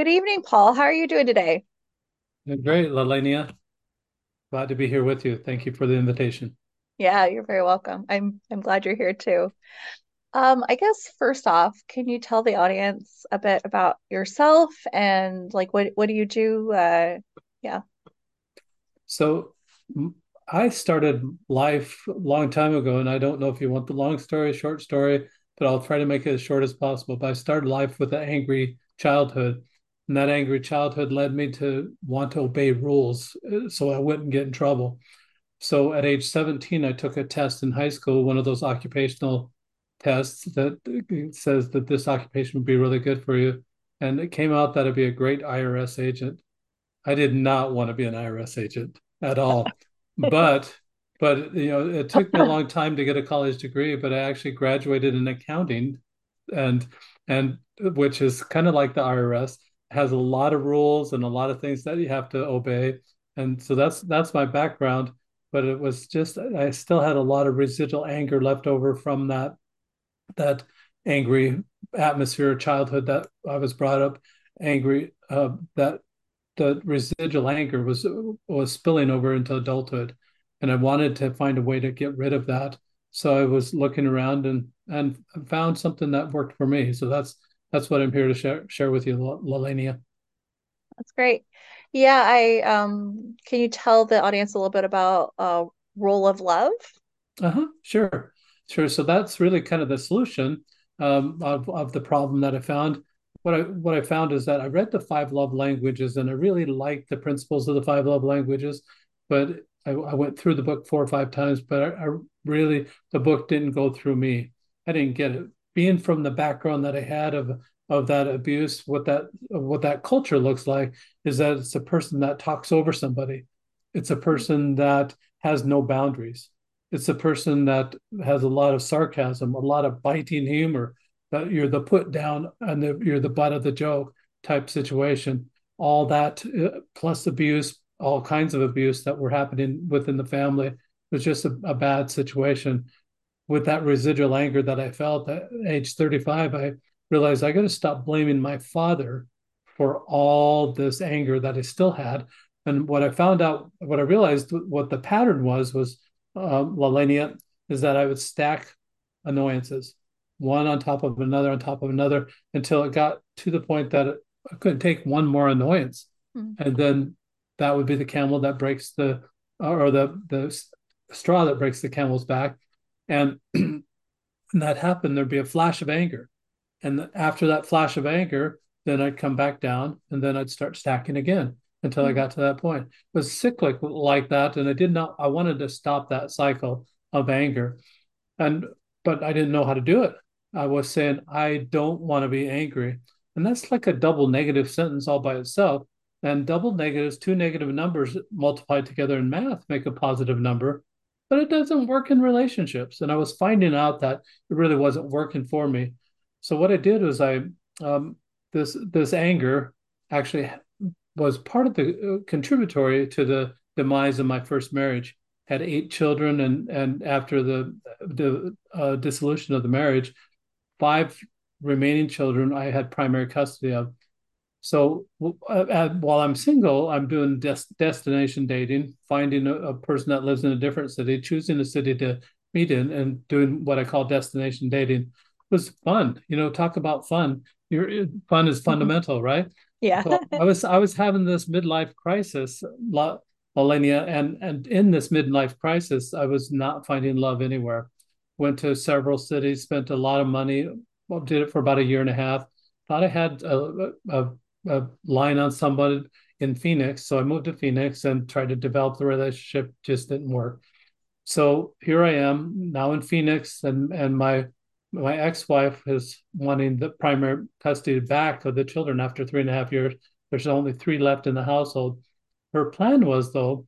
Good evening, Paul. How are you doing today? Great, Lalenia. Glad to be here with you. Thank you for the invitation. Yeah, you're very welcome. I'm I'm glad you're here too. Um, I guess first off, can you tell the audience a bit about yourself and like what what do you do? Uh, yeah. So I started life a long time ago, and I don't know if you want the long story, short story, but I'll try to make it as short as possible. But I started life with an angry childhood and that angry childhood led me to want to obey rules uh, so I wouldn't get in trouble. So at age 17, I took a test in high school, one of those occupational tests that uh, says that this occupation would be really good for you. And it came out that I'd be a great IRS agent. I did not want to be an IRS agent at all. but but you know, it took me a long time to get a college degree, but I actually graduated in accounting and and which is kind of like the IRS has a lot of rules and a lot of things that you have to obey. And so that's that's my background. But it was just I still had a lot of residual anger left over from that that angry atmosphere of childhood that I was brought up angry uh, that the residual anger was was spilling over into adulthood and I wanted to find a way to get rid of that so I was looking around and and found something that worked for me so that's that's what I'm here to share share with you, Lalenia. That's great. Yeah, I um can you tell the audience a little bit about uh Role of Love? Uh-huh, sure. Sure. So that's really kind of the solution um, of, of the problem that I found. What I what I found is that I read the five love languages and I really liked the principles of the five love languages, but I, I went through the book four or five times, but I, I really the book didn't go through me. I didn't get it being from the background that I had of of that abuse, what that what that culture looks like is that it's a person that talks over somebody. It's a person that has no boundaries. It's a person that has a lot of sarcasm, a lot of biting humor. That you're the put down and the, you're the butt of the joke type situation. All that uh, plus abuse, all kinds of abuse that were happening within the family was just a, a bad situation with that residual anger that I felt at age 35, I realized I got to stop blaming my father for all this anger that I still had. And what I found out, what I realized, what the pattern was, was uh, Lalenia, is that I would stack annoyances, one on top of another on top of another, until it got to the point that I couldn't take one more annoyance, mm-hmm. and then that would be the camel that breaks the, or the the straw that breaks the camel's back, and when that happened, there'd be a flash of anger. And after that flash of anger, then I'd come back down and then I'd start stacking again until I mm-hmm. got to that point. It was cyclic like that. And I did not, I wanted to stop that cycle of anger. And, but I didn't know how to do it. I was saying, I don't want to be angry. And that's like a double negative sentence all by itself. And double negatives, two negative numbers multiplied together in math make a positive number but it doesn't work in relationships. And I was finding out that it really wasn't working for me. So what I did was I um, this this anger actually was part of the uh, contributory to the demise of my first marriage. Had eight children, and and after the the uh, dissolution of the marriage, five remaining children I had primary custody of. So uh, while I'm single, I'm doing des- destination dating, finding a, a, person that lives in a different city, choosing a city to meet in, and doing what I call destination dating. It was fun, you know. Talk about fun. Your fun is mm-hmm. fundamental, right? Yeah. so I was I was having this midlife crisis, Millennia, and and in this midlife crisis, I was not finding love anywhere. Went to several cities, spent a lot of money. Well, did it for about a year and a half. Thought I had a, a a line on somebody in Phoenix. So I moved to Phoenix and tried to develop the relationship, just didn't work. So here I am now in Phoenix, and and my my ex-wife is wanting the primary custody back of the children after three and a half years. There's only three left in the household. Her plan was though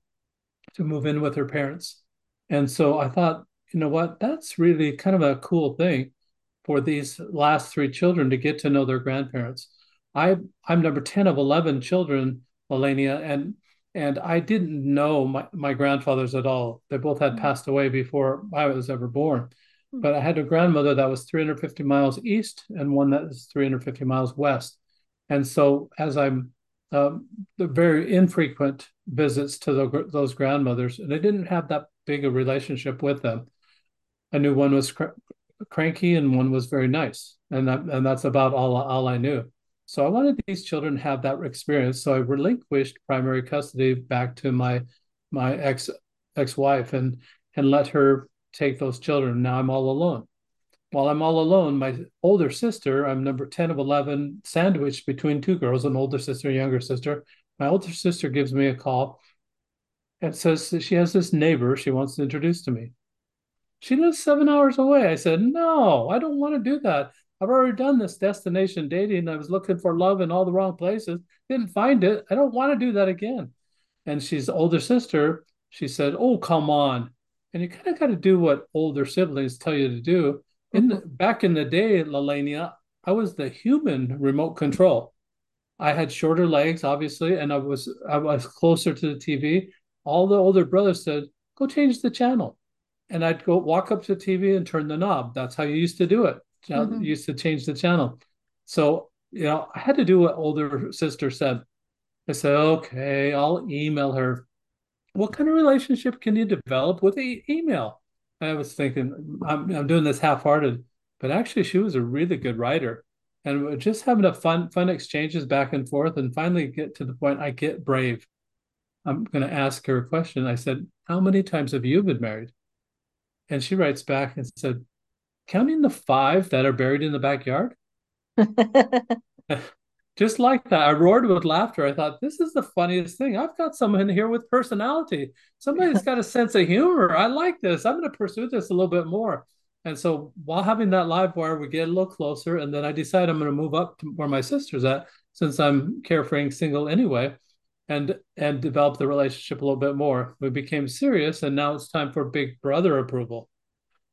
to move in with her parents. And so I thought, you know what, that's really kind of a cool thing for these last three children to get to know their grandparents. I I'm number 10 of 11 children, Melania, and and I didn't know my, my grandfathers at all. They both had mm-hmm. passed away before I was ever born. Mm-hmm. But I had a grandmother that was 350 miles east and one that is 350 miles west. And so as I'm um, the very infrequent visits to the, those grandmothers, and I didn't have that big a relationship with them. I knew one was cr- cranky and one was very nice, and that, and that's about all all I knew. So I wanted these children to have that experience. So I relinquished primary custody back to my my ex ex wife and and let her take those children. Now I'm all alone. While I'm all alone, my older sister, I'm number 10 of 11, sandwiched between two girls, an older sister, a younger sister. My older sister gives me a call and says she has this neighbor she wants to introduce to me. She lives seven hours away. I said, No, I don't want to do that. I've already done this destination dating. I was looking for love in all the wrong places, didn't find it. I don't want to do that again. And she's older sister. She said, Oh, come on. And you kind of got to do what older siblings tell you to do. In the, back in the day, Lalania, I was the human remote control. I had shorter legs, obviously, and I was I was closer to the TV. All the older brothers said, "Go change the channel," and I'd go walk up to the TV and turn the knob. That's how you used to do it. Mm-hmm. Used to change the channel. So you know, I had to do what older sister said. I said, "Okay, I'll email her." What kind of relationship can you develop with e- email? I was thinking, I'm, I'm doing this half-hearted, but actually, she was a really good writer, and we're just having a fun, fun exchanges back and forth, and finally get to the point I get brave. I'm going to ask her a question. I said, "How many times have you been married?" And she writes back and said, "Counting the five that are buried in the backyard." just like that. I roared with laughter. I thought, this is the funniest thing. I've got someone here with personality. Somebody's got a sense of humor. I like this. I'm going to pursue this a little bit more. And so while having that live wire, we get a little closer. And then I decide I'm going to move up to where my sister's at, since I'm carefreeing single anyway, and and develop the relationship a little bit more. We became serious, and now it's time for big brother approval.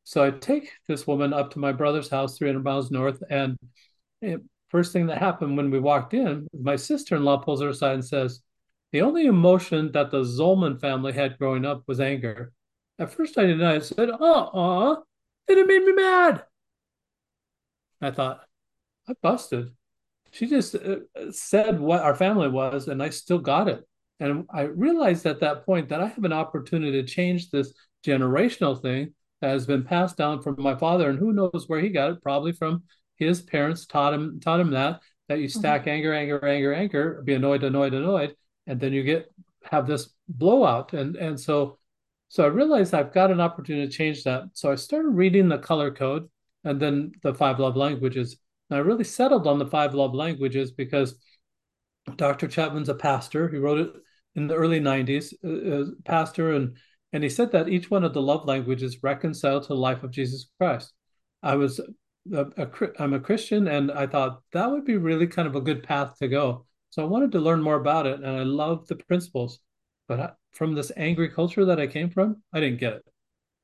So I take this woman up to my brother's house, 300 miles north, and it, first thing that happened when we walked in, my sister in law pulls her aside and says, The only emotion that the Zolman family had growing up was anger. At first, I didn't know. I said, Uh uh, uh. And it made me mad. I thought, I busted. She just uh, said what our family was, and I still got it. And I realized at that point that I have an opportunity to change this generational thing has been passed down from my father, and who knows where he got it, probably from his parents taught him taught him that that you mm-hmm. stack mm-hmm. anger, anger, anger, anger, be annoyed, annoyed, annoyed, and then you get have this blowout. And and so so I realized I've got an opportunity to change that. So I started reading the color code and then the five love languages. And I really settled on the five love languages because Dr. Chapman's a pastor. He wrote it in the early 90s, uh, uh, pastor, and and he said that each one of the love languages reconciled to the life of Jesus Christ. I was a, a, I'm a Christian, and I thought that would be really kind of a good path to go. So I wanted to learn more about it, and I love the principles. But I, from this angry culture that I came from, I didn't get it.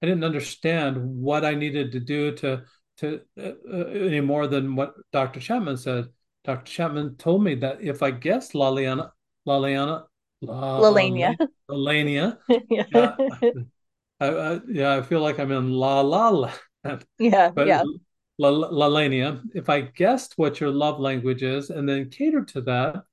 I didn't understand what I needed to do to to uh, uh, any more than what Dr. Chapman said. Dr. Chapman told me that if I guessed Laliana, Laliana, Um, Lalania, Lalania, yeah, I, I, yeah, I feel like I'm in La La Land. Yeah, but yeah. Lalania, if I guessed what your love language is and then catered to that,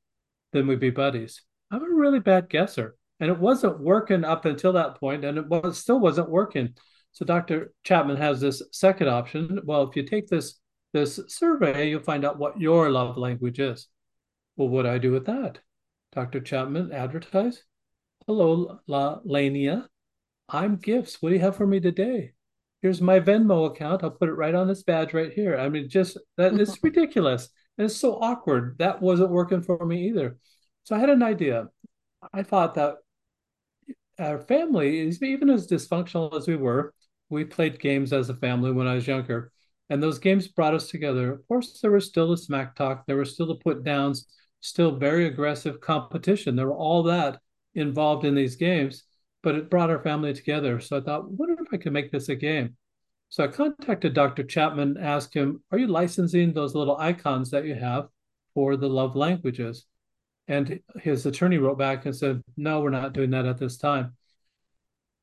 then we'd be buddies. I'm a really bad guesser. And it wasn't working up until that point, and it was still wasn't working. So Dr. Chapman has this second option. Well, if you take this this survey, you'll find out what your love language is. Well, what do I do with that? Dr. Chapman advertise. Hello, La Lania. I'm gifts. What do you have for me today? here's my Venmo account. I'll put it right on this badge right here. I mean, just that it's ridiculous. And it's so awkward. That wasn't working for me either. So I had an idea. I thought that our family is even as dysfunctional as we were. We played games as a family when I was younger. And those games brought us together. Of course, there was still the smack talk, there were still the put downs, still very aggressive competition. There were all that involved in these games, but it brought our family together. So I thought, what if I could make this a game? So I contacted Dr. Chapman, asked him, Are you licensing those little icons that you have for the love languages? And his attorney wrote back and said, No, we're not doing that at this time.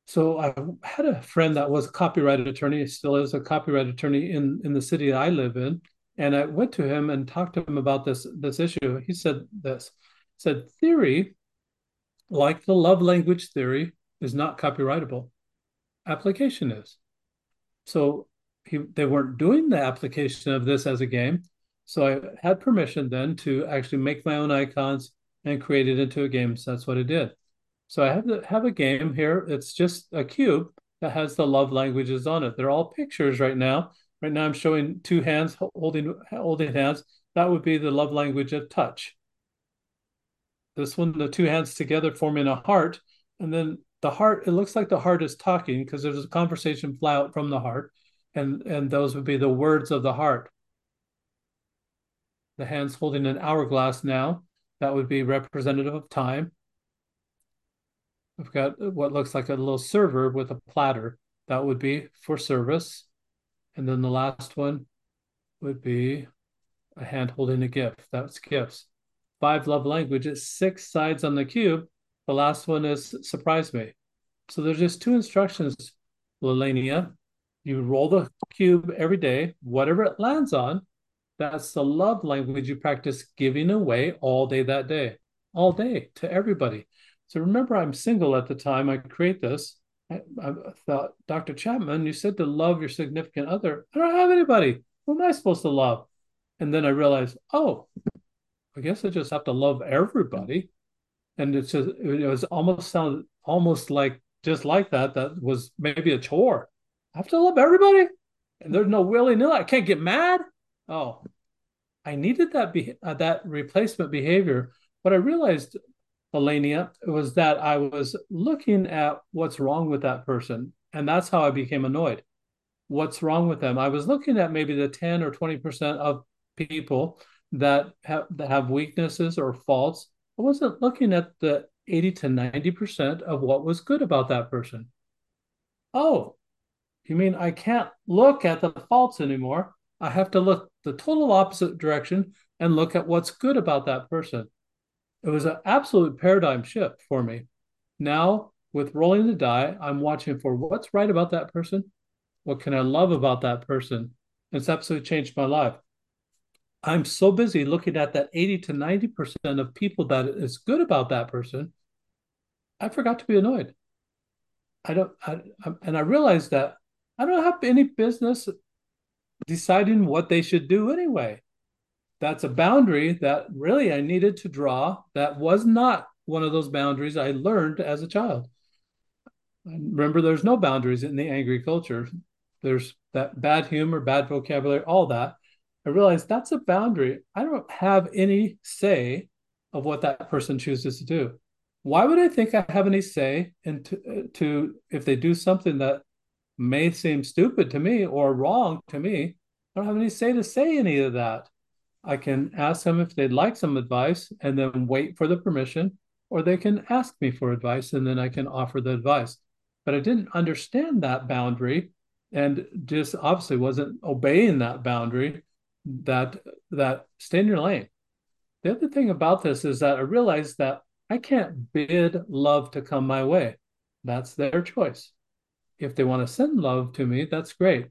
So I had a friend that was a copyright attorney, still is a copyright attorney in, in the city I live in. And I went to him and talked to him about this, this issue. He said this said theory, like the love language theory, is not copyrightable. Application is. So he, they weren't doing the application of this as a game. So I had permission then to actually make my own icons and create it into a game. So that's what I did. So I have to have a game here. It's just a cube that has the love languages on it. They're all pictures right now. Right now I'm showing two hands holding holding hands. That would be the love language of touch. This one, the two hands together forming a heart, and then the heart. It looks like the heart is talking because there's a conversation fly out from the heart, and and those would be the words of the heart. The hands holding an hourglass now. That would be representative of time. We've got what looks like a little server with a platter. That would be for service. And then the last one would be a hand holding a gift. That's gifts. Five love languages, six sides on the cube. The last one is surprise me. So there's just two instructions, Lelania. You roll the cube every day, whatever it lands on, that's the love language you practice giving away all day that day, all day to everybody. So remember, I'm single at the time I create this. I, thought, Dr. Chapman, you said to love your significant other. I don't have anybody. Who am I supposed to love? And then I realized, oh, I guess I just have to love everybody. And it's just, it was almost sound almost like just like that. That was maybe a chore. I have to love everybody. And there's no willy nilly. I can't get mad. Oh, I needed that be- uh, that replacement behavior. But I realized Elenia was that I was looking at what's wrong with that person. And that's how I became annoyed. What's wrong with them? I was looking at maybe the 10 or 20% of people that have that have weaknesses or faults. I wasn't looking at the 80 to 90% of what was good about that person. Oh, you mean I can't look at the faults anymore? I have to look the total opposite direction and look at what's good about that person it was an absolute paradigm shift for me. Now, with rolling the die, I'm watching for what's right about that person. What can I love about that person? It's absolutely changed my life. I'm so busy looking at that 80 to 90% of people that is good about that person. I forgot to be annoyed. I don't, I, and I realized that I don't have any business deciding what they should do anyway that's a boundary that really I needed to draw. That was not one of those boundaries I learned as a child. Remember, there's no boundaries in the angry culture. There's that bad humor, bad vocabulary, all that. I realized that's a boundary. I don't have any say of what that person chooses to do. Why would I think I have any say into uh, to if they do something that may seem stupid to me or wrong to me? I don't have any say to say any of that. I can ask them if they'd like some advice and then wait for the permission, or they can ask me for advice and then I can offer the advice. But I didn't understand that boundary and just obviously wasn't obeying that boundary that that stay in your lane. The other thing about this is that I realized that I can't bid love to come my way. That's their choice. If they want to send love to me, that's great.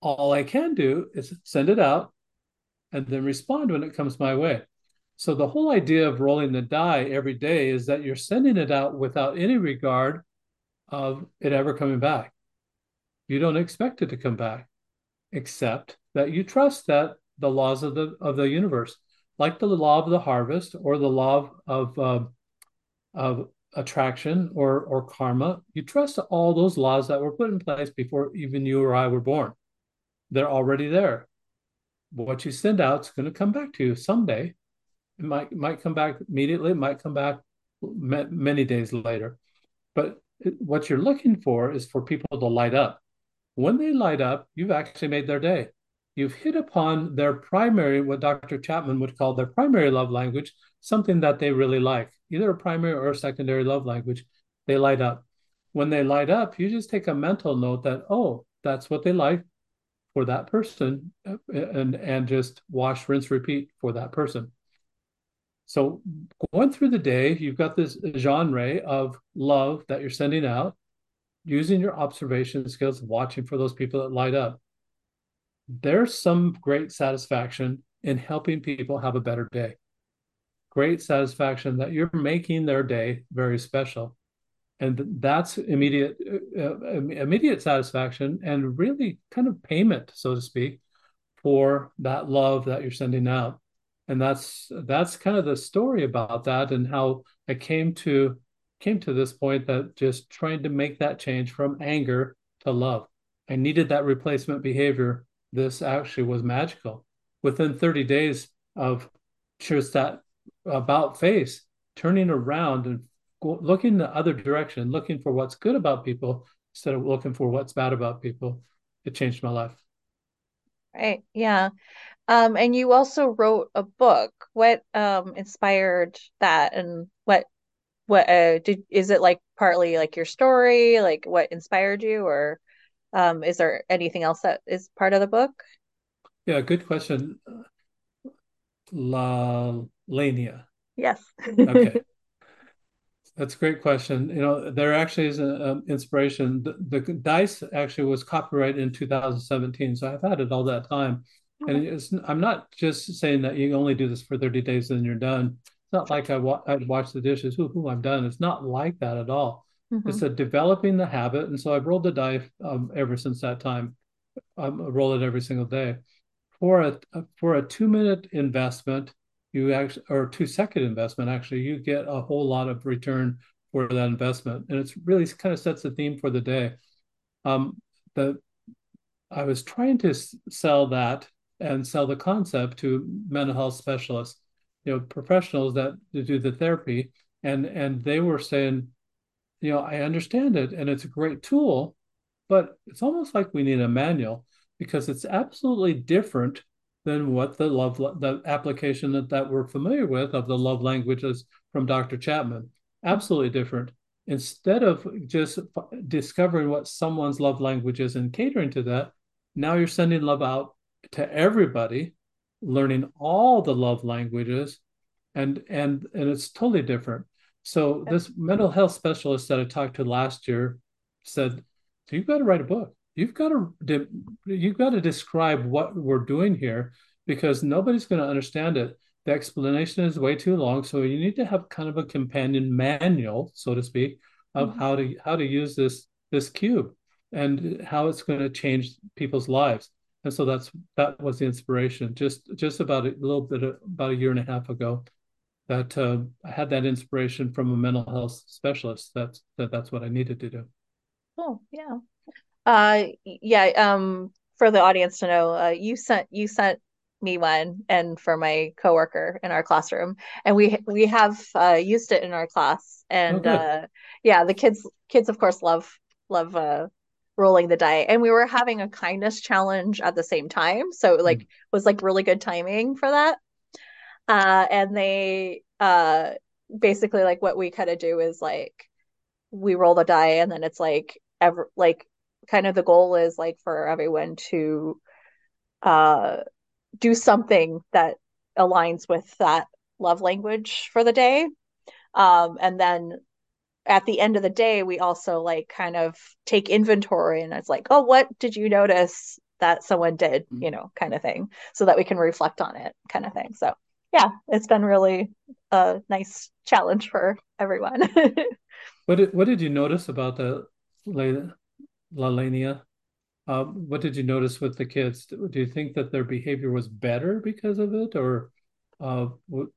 All I can do is send it out and then respond when it comes my way. So the whole idea of rolling the die every day is that you're sending it out without any regard of it ever coming back. You don't expect it to come back, except that you trust that the laws of the of the universe, like the law of the harvest or the law of of, uh, of attraction or or karma, you trust all those laws that were put in place before even you or I were born. They're already there what you send out is going to come back to you someday. It might might come back immediately. It might come back many days later. But what you're looking for is for people to light up. When they light up, you've actually made their day. you've hit upon their primary, what Dr. Chapman would call their primary love language, something that they really like, either a primary or a secondary love language. They light up. When they light up, you just take a mental note that, oh, that's what they like for that person, uh, and and just wash, rinse, repeat for that person. So going through the day, you've got this genre of love that you're sending out, using your observation skills, watching for those people that light up there's some great satisfaction in helping people have a better day. Great satisfaction that you're making their day very special. And that's immediate uh, uh, immediate satisfaction and really kind of payment, so to speak, for that love that you're sending out. And that's that's kind of the story about that and how I came to came to this point that just trying to make that change from anger to love. I needed that replacement behavior this actually was magical. Within 30 days of just that about face, turning around and looking the other direction, looking for what's good about people instead of looking for what's bad about people, it changed my life. Right. Yeah. Um, and you also wrote a book. What um inspired that and what what uh did is it like partly like your story, like what inspired you or um, is there anything else that is part of the book? Yeah, good question. La Lania. Yes. okay. That's a great question. You know, there actually is an inspiration. The, the, dice actually was copyrighted in 2017, so I've had it all that time. And it's, I'm not just saying that you only do this for 30 days and you're done. It's not like I wa- I'd wash the dishes. Ooh, ooh, I'm done. It's not like that at all. Mm-hmm. It's a developing the habit, and so I've rolled the dice um, ever since that time. Um, I roll it every single day. For a for a two minute investment, you actually or two second investment actually, you get a whole lot of return for that investment, and it's really kind of sets the theme for the day. Um, the I was trying to sell that and sell the concept to mental health specialists, you know, professionals that do the therapy, and and they were saying you know, I understand it and it's a great tool, but it's almost like we need a manual because it's absolutely different than what the love the application that, that we're familiar with of the love languages from Dr. Chapman. Absolutely different. Instead of just discovering what someone's love language is and catering to that, now you're sending love out to everybody, learning all the love languages, and and and it's totally different. So this mental health specialist that I talked to last year said, so "You've got to write a book. You've got to you've got to describe what we're doing here because nobody's going to understand it. The explanation is way too long, so you need to have kind of a companion manual, so to speak, of mm-hmm. how to how to use this this cube and how it's going to change people's lives." And so that's that was the inspiration. Just just about a little bit of, about a year and a half ago that uh, I had that inspiration from a mental health specialist. That's that that's what I needed to do. Oh yeah, uh, yeah. Um, for the audience to know, uh, you sent you sent me one, and for my coworker in our classroom, and we we have uh, used it in our class, and oh, uh, yeah, the kids kids of course love love uh rolling the die and we were having a kindness challenge at the same time. So like mm. was like really good timing for that. Uh, and they uh, basically like what we kind of do is like we roll the die and then it's like ever like kind of the goal is like for everyone to uh, do something that aligns with that love language for the day um, and then at the end of the day we also like kind of take inventory and it's like oh what did you notice that someone did mm-hmm. you know kind of thing so that we can reflect on it kind of thing so yeah, it's been really a nice challenge for everyone. what did what did you notice about the La Lania? Uh, what did you notice with the kids? Do you think that their behavior was better because of it, or uh, were,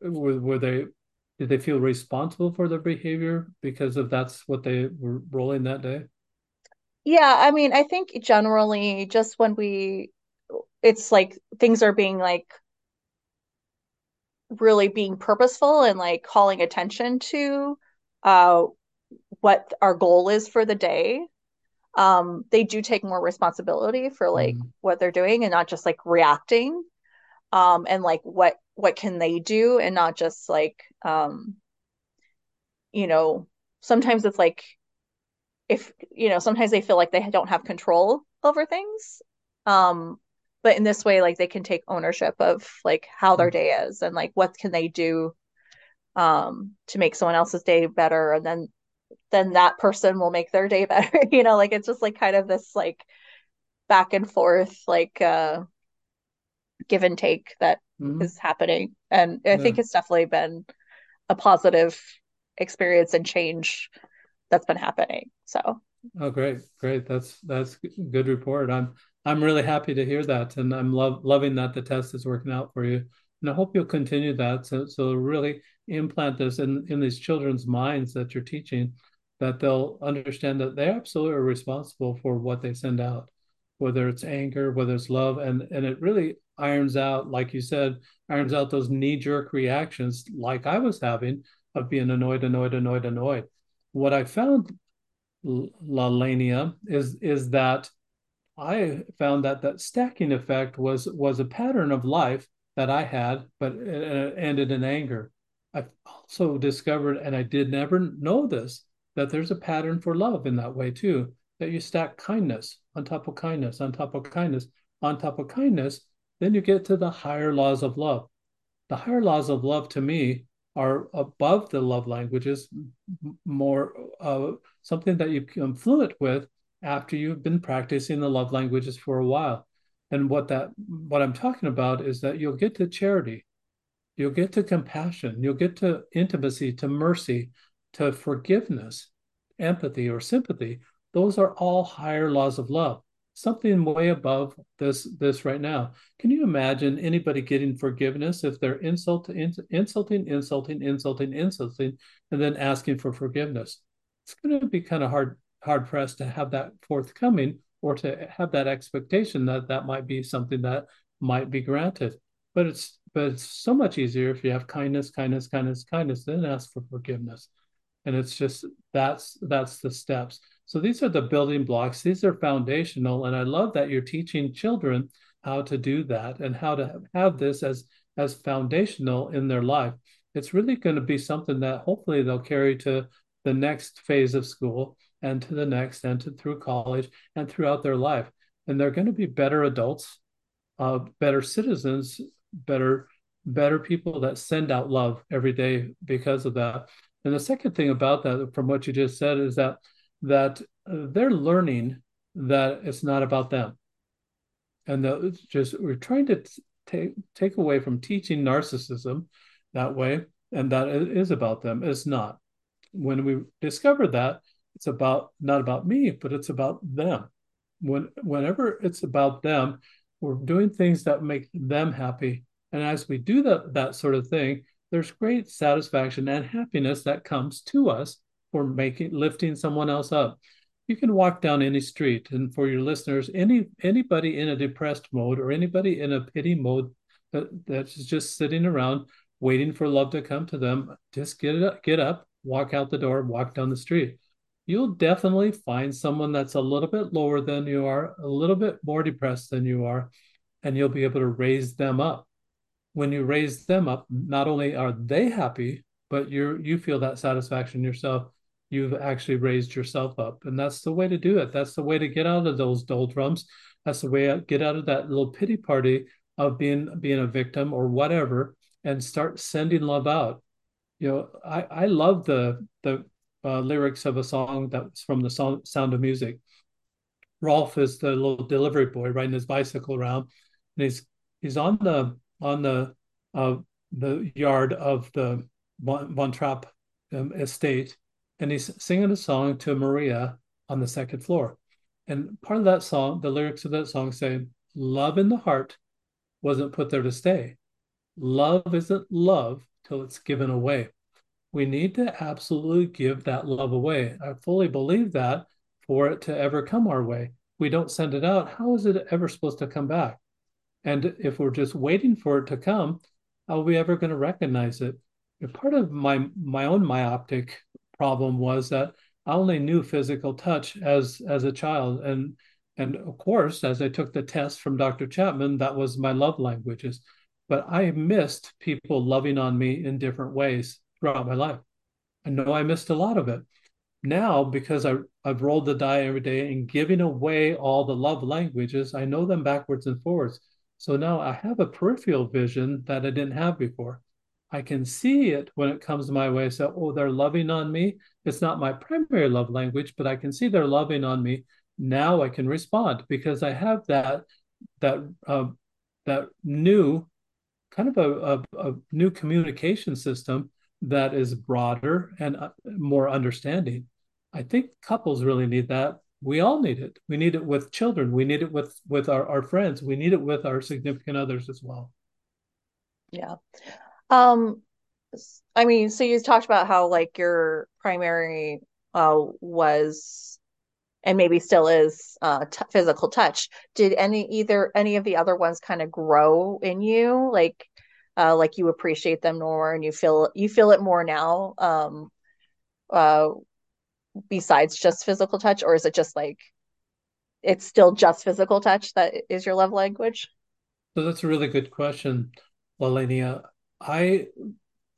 were they did they feel responsible for their behavior because of that's what they were rolling that day? Yeah, I mean, I think generally, just when we, it's like things are being like really being purposeful and like calling attention to uh, what our goal is for the day um, they do take more responsibility for like mm. what they're doing and not just like reacting um, and like what what can they do and not just like um, you know sometimes it's like if you know sometimes they feel like they don't have control over things um but in this way like they can take ownership of like how their mm. day is and like what can they do um to make someone else's day better and then then that person will make their day better you know like it's just like kind of this like back and forth like uh give and take that mm-hmm. is happening. And i yeah. think it's definitely been a positive experience and change that's been happening so. Oh great great. That's that's good report. I'm i'm really happy to hear that and i'm love loving that the test is working out for you and i hope you'll continue that so so really implant this in in these children's minds that you're teaching that they'll understand that they absolutely are responsible for what they send out whether it's anger whether it's love. And and it really irons out like you said irons out those knee-jerk reactions like i was having of being annoyed annoyed annoyed annoyed. What i found lalania is is that i found that that stacking effect was was a pattern of life that i had but it ended in anger. I've also discovered and i did never know this that there's a pattern for love in that way too that you stack kindness on top of kindness on top of kindness on top of kindness then you get to the higher laws of love. The higher laws of love to me are above the love languages more uh, something that you become fluent with after you've been practicing the love languages for a while and what that what i'm talking about is that you'll get to charity you'll get to compassion you'll get to intimacy to mercy to forgiveness, empathy, or sympathy, those are all higher laws of love. Something way above this this right now. Can you imagine anybody getting forgiveness if they're insult, insulting, insulting, insulting, insulting, and then asking for forgiveness? It's going to be kind of hard hard pressed to have that forthcoming or to have that expectation that that might be something that might be granted. But it's but it's so much easier if you have kindness, kindness, kindness, kindness, then ask for forgiveness. And it's just that's that's the steps. So these are the building blocks. These are foundational. And i love that you're teaching children how to do that and how to have this as as foundational in their life. It's really going to be something that hopefully they'll carry to the next phase of school and to the next and to through college and throughout their life and they're going to be better adults uh, better citizens better better people that send out love every day because of that and the second thing about that, from what you just said, is that that uh, they're learning that it's not about them, and that just we're trying to take take away from teaching narcissism that way, and that it is about them. It's not. When we discover that, it's about not about me, but it's about them. When whenever it's about them, we're doing things that make them happy, and as we do that that sort of thing, there's great satisfaction and happiness that comes to us for making lifting someone else up. You can walk down any street, and for your listeners, any anybody in a depressed mode or anybody in a pity mode that, that's just sitting around waiting for love to come to them, just get up, get up, walk out the door, walk down the street. You'll definitely find someone that's a little bit lower than you are, a little bit more depressed than you are, and you'll be able to raise them up when you raise them up, not only are they happy, but you you feel that satisfaction yourself. You've actually raised yourself up, and that's the way to do it. That's the way to get out of those doldrums. That's the way to get out of that little pity party of being being a victim or whatever, and start sending love out. You know, I I love the the uh, lyrics of a song that's from the song, Sound of Music. Rolf is the little delivery boy riding his bicycle around, and he's he's on the on the uh, the yard of the Von Trapp um, estate, and he's singing a song to Maria on the second floor. And part of that song, the lyrics of that song say, "Love in the heart wasn't put there to stay. Love isn't love till it's given away." We need to absolutely give that love away. I fully believe that for it to ever come our way. We don't send it out. How is it ever supposed to come back? And if we're just waiting for it to come, how are we ever going to recognize it? And part of my my own myopic problem was that I only knew physical touch as as a child, and and of course, as I took the test from Dr. Chapman, that was my love languages. But I missed people loving on me in different ways throughout my life. I know I missed a lot of it. Now, because I, I've rolled the die every day and giving away all the love languages, I know them backwards and forwards. So now I have a peripheral vision that I didn't have before. I can see it when it comes my way. So, oh, they're loving on me. It's not my primary love language, but I can see they're loving on me. Now I can respond because I have that that uh, that new kind of a, a, a, new communication system that is broader and uh, more understanding. I think couples really need that. We all need it. We need it with children. We need it with with our, our friends. We need it with our significant others as well. Yeah. Um, I mean, so you talked about how like your primary uh, was and maybe still is uh, t- physical touch. Did any either any of the other ones kind of grow in you, like uh, like you appreciate them more and you feel you feel it more now? Um, uh, besides just physical touch, or is it just like it's still just physical touch that is your love language? So that's a really good question, Lalania. I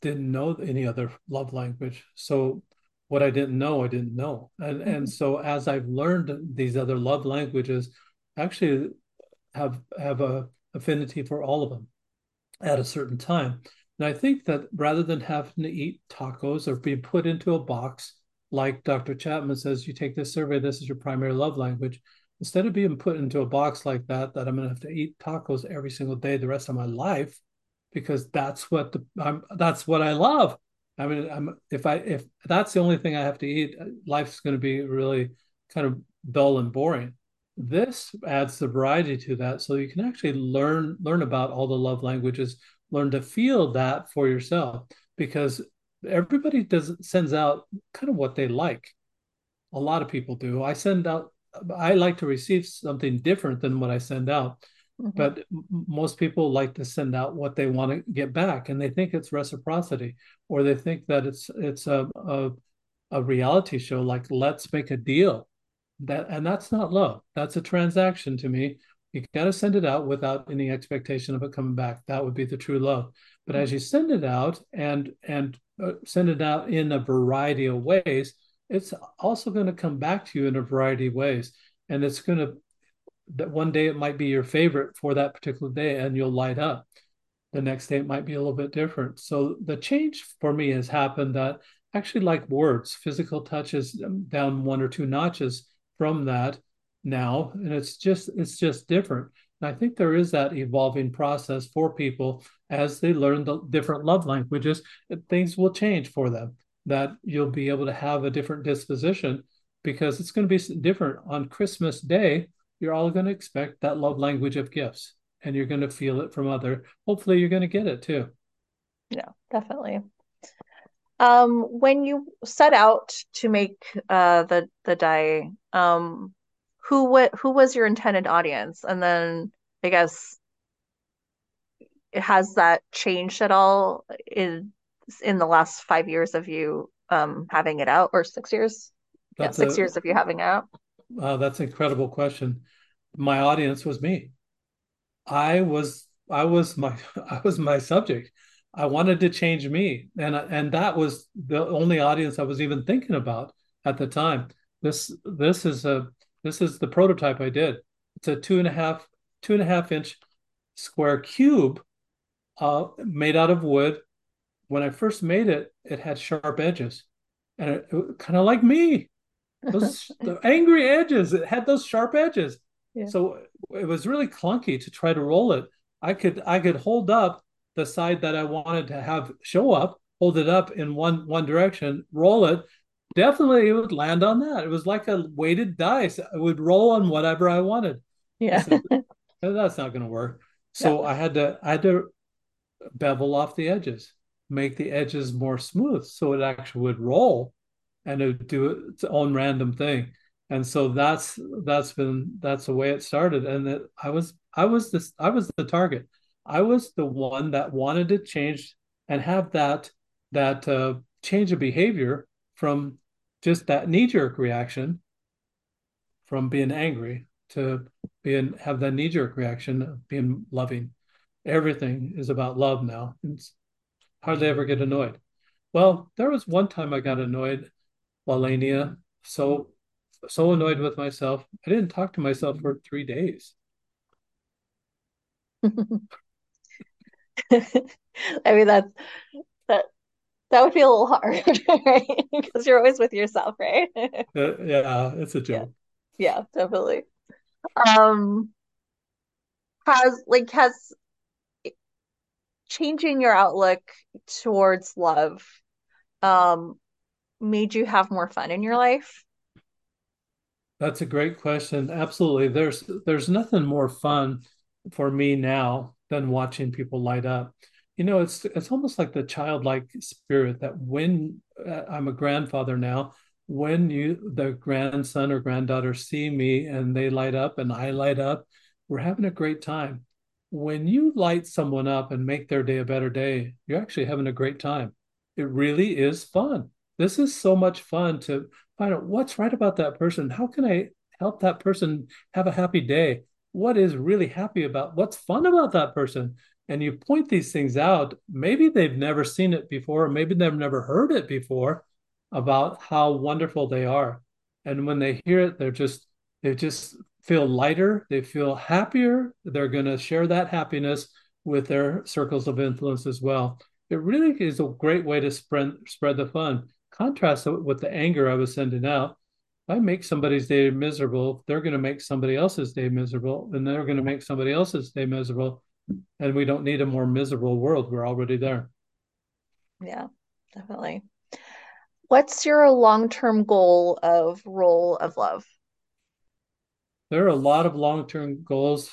didn't know any other love language. So what I didn't know, I didn't know. And mm-hmm. and so as I've learned these other love languages, I actually have have a affinity for all of them at a certain time. And I think that rather than having to eat tacos or be put into a box, like Dr. Chapman says, you take this survey, this is your primary love language. Instead of being put into a box like that, that I'm going to have to eat tacos every single day the rest of my life, because that's what the I'm, that's what I love. I mean, I'm, if I if that's the only thing I have to eat, life's going to be really kind of dull and boring. This adds the variety to that, so you can actually learn learn about all the love languages, learn to feel that for yourself, because everybody does sends out kind of what they like. A lot of people do. I send out. I like to receive something different than what I send out. Mm-hmm. But most people like to send out what they want to get back, and they think it's reciprocity, or they think that it's it's a a, a reality show like Let's Make a Deal. That and that's not love. That's a transaction to me. You got to send it out without any expectation of it coming back. That would be the true love. But mm-hmm. as you send it out and and uh, send it out in a variety of ways, it's also going to come back to you in a variety of ways, and it's going to that one day it might be your favorite for that particular day and you'll light up the next day it might be a little bit different so the change for me has happened that actually like words physical touches down one or two notches from that now and it's just it's just different. And i think there is that evolving process for people as they learn the different love languages things will change for them that you'll be able to have a different disposition because it's going to be different. On christmas day you're all going to expect that love language of gifts and you're going to feel it from other. Hopefully you're going to get it too. Yeah definitely um when you set out to make uh the the die um who what who was your intended audience and then i guess has that changed at all in in the last five years of you um having it out or six years That's yeah, six a, years of you having it out Wow, that's an incredible question. My audience was me. I was I was my I was my subject. I wanted to change me, and and that was the only audience I was even thinking about at the time. This this is a this is the prototype I did. It's a two and a half two and a half inch square cube, uh, made out of wood. When I first made it, it had sharp edges, and it, it kind of like me those the angry edges it had those sharp edges yeah. so it was really clunky to try to roll it i could i could hold up the side that i wanted to have show up hold it up in one one direction roll it definitely it would land on that. It was like a weighted dice. It would roll on whatever i wanted. Yeah. Said, that's not going to work so yeah. i had to i had to bevel off the edges make the edges more smooth so it actually would roll and it would do its own random thing. And so that's that's been that's the way it started. And that i was i was this i was the target i was the one that wanted to change and have that that uh, change of behavior from just that knee-jerk reaction from being angry to being have that knee-jerk reaction of being loving. Everything is about love now. It's hardly ever get annoyed. Well, there was one time I got annoyed, Lalania, so so annoyed with myself. I didn't talk to myself for three days. I mean that's that that would be a little hard, right? Because you're always with yourself, right? uh, yeah, it's a joke. Yeah, yeah, definitely. Um, has like has changing your outlook towards love um made you have more fun in your life? That's a great question. Absolutely. There's there's nothing more fun for me now than watching people light up. You know, it's it's almost like the childlike spirit that when uh, I'm a grandfather now, when you the grandson or granddaughter see me and they light up and I light up, we're having a great time. When you light someone up and make their day a better day, you're actually having a great time. It really is fun. This is so much fun to find out what's right about that person. How can I help that person have a happy day? What is really happy about what's fun about that person? And you point these things out. Maybe they've never seen it before, maybe they've never heard it before about how wonderful they are. And when they hear it, they're just, they just feel lighter, they feel happier. They're going to share that happiness with their circles of influence as well. It really is a great way to spread spread the fun contrast it with the anger I was sending out. If I make somebody's day miserable, they're going to make somebody else's day miserable, and they're going to make somebody else's day miserable. And we don't need a more miserable world. We're already there. Yeah, definitely. What's your long term goal of role of love? There are a lot of long term goals,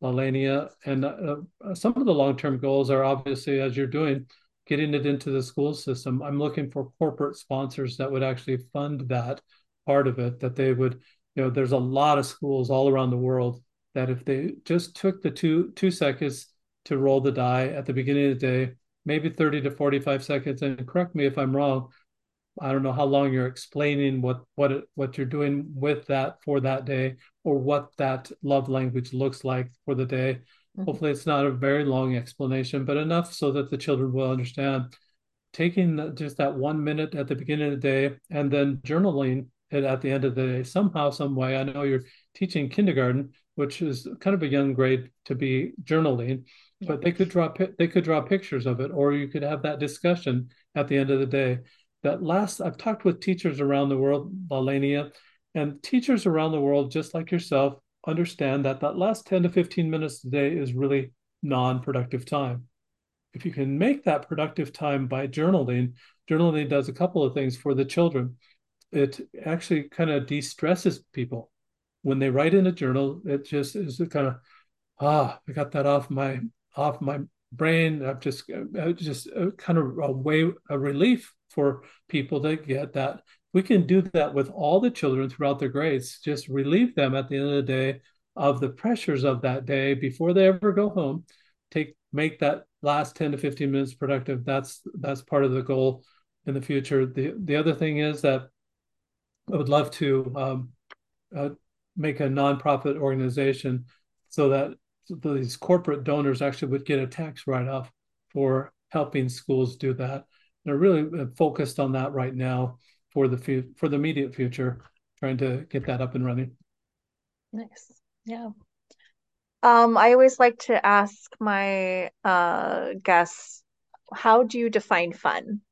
Lalania, and uh, some of the long term goals are obviously, as you're doing, getting it into the school system. I'm looking for corporate sponsors that would actually fund that part of it, that they would, you know, there's a lot of schools all around the world that if they just took the two two seconds to roll the die at the beginning of the day, maybe 30 to 45 seconds, and correct me if I'm wrong. I don't know how long you're explaining what what it, what you're doing with that for that day or what that love language looks like for the day Mm-hmm. Hopefully, it's not a very long explanation, but enough so that the children will understand. Taking just that one minute at the beginning of the day and then journaling it at the end of the day, somehow, some way. I know you're teaching kindergarten, which is kind of a young grade to be journaling, yeah. but they could draw they could draw pictures of it, or you could have that discussion at the end of the day. That last, I've talked with teachers around the world, Lalania, and teachers around the world, just like yourself, understand that that last 10 to 15 minutes a day is really non-productive time. If you can make that productive time by journaling, journaling does a couple of things for the children. It actually kind of de-stresses people. When they write in a journal, it just is kind of, ah, I got that off my off my brain. I've just uh, uh, just uh, kind of a way a relief for people to get that we can do that with all the children throughout their grades just relieve them at the end of the day of the pressures of that day before they ever go home take make that last 10 to 15 minutes productive that's that's part of the goal in the future the the other thing is that i would love to um, uh, make a nonprofit organization so that these corporate donors actually would get a tax write-off for helping schools do that they're really uh, focused on that right now for the for the immediate future, trying to get that up and running. Nice. Yeah. Um, I always like to ask my uh, guests, how do you define fun?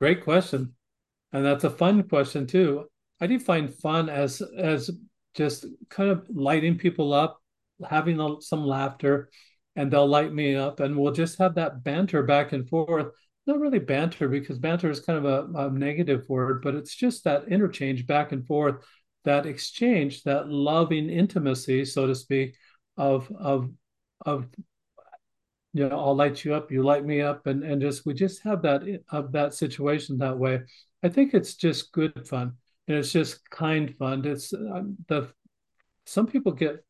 Great question. And that's a fun question too. I define fun as as just kind of lighting people up, having some laughter, and they'll light me up, and we'll just have that banter back and forth not really banter because banter is kind of a, a, negative word, but it's just that interchange back and forth, that exchange, that loving intimacy, so to speak, of of of you know, I'll light you up, you light me up, and and just we just have that of that situation that way. I think it's just good fun, and it's just kind fun. It's uh, the some people get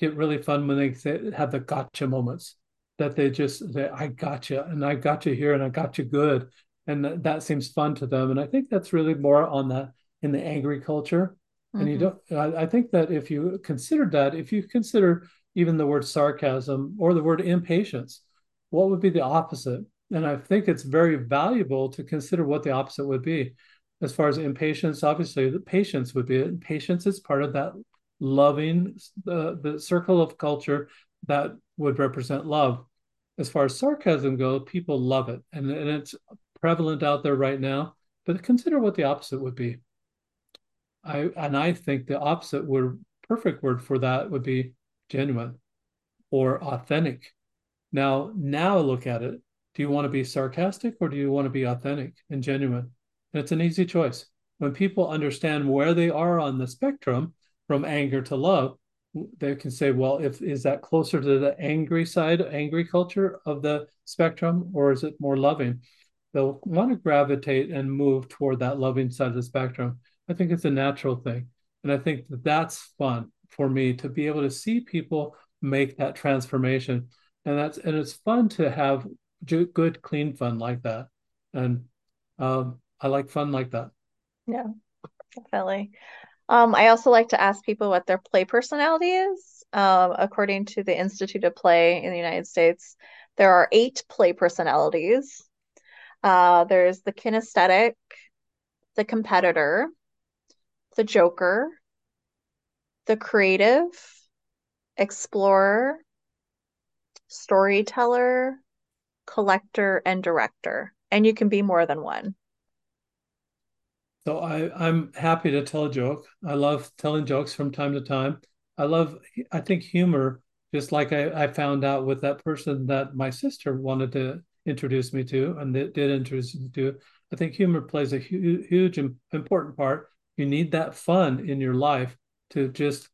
get really fun when they, they have the gotcha moments that they just say, I gotcha," and I got you here, and I got you good. and th- that seems fun to them. And I think that's really more on the in the angry culture. Mm-hmm. And you mm-hmm. don't. I, I think that if you consider that, if you consider even the word sarcasm or the word impatience, what would be the opposite? And I think it's very valuable to consider what the opposite would be. As far as impatience, obviously, the patience would be it. Patience is part of that loving, the, the circle of culture that would represent love. As far as sarcasm goes, people love it. And, and it's prevalent out there right now. But consider what the opposite would be. I and I think the opposite word, perfect word for that would be genuine or authentic. Now, now look at it. Do you want to be sarcastic or do you want to be authentic and genuine? And it's an easy choice. When people understand where they are on the spectrum from anger to love, they can say, well, if is that closer to the angry side, angry culture of the spectrum, or is it more loving? They'll want to gravitate and move toward that loving side of the spectrum. I think it's a natural thing. And I think that that's fun for me to be able to see people make that transformation. And that's and it's fun to have good, clean fun like that. And um, I like fun like that. Yeah, definitely. Um, I also like to ask people what their play personality is. Um, according to the Institute of Play in the United States, there are eight play personalities. Uh, there's the kinesthetic, the competitor, the joker, the creative, explorer, storyteller, collector, and director. And you can be more than one. So I, I'm happy to tell a joke. I love telling jokes from time to time. I love, I think humor, just like I, I found out with that person that my sister wanted to introduce me to and did introduce me to. I think humor plays a hu- huge, important part. You need that fun in your life to just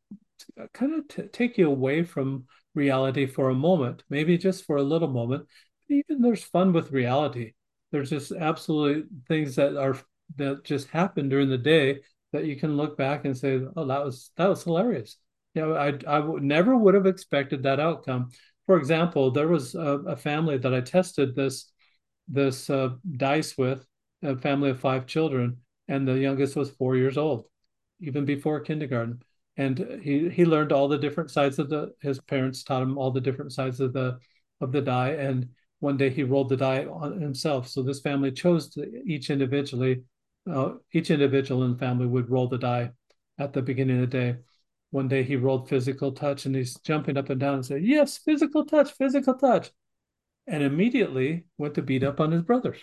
kind of t- take you away from reality for a moment, maybe just for a little moment. Even there's fun with reality. There's just absolutely things that are that just happen during the day that you can look back and say, "Oh, that was that was hilarious." You know, I I w- never would have expected that outcome. For example, there was a, a family that I tested this this uh, dice with, a family of five children, and the youngest was four years old, even before kindergarten. And he he learned all the different sides of the. His parents taught him all the different sides of the of the die, and one day he rolled the die on himself. So this family chose to each individually uh, each individual in the family would roll the die at the beginning of the day. One day he rolled physical touch and he's jumping up and down and said, Yes, physical touch, physical touch. And immediately went to beat up on his brothers.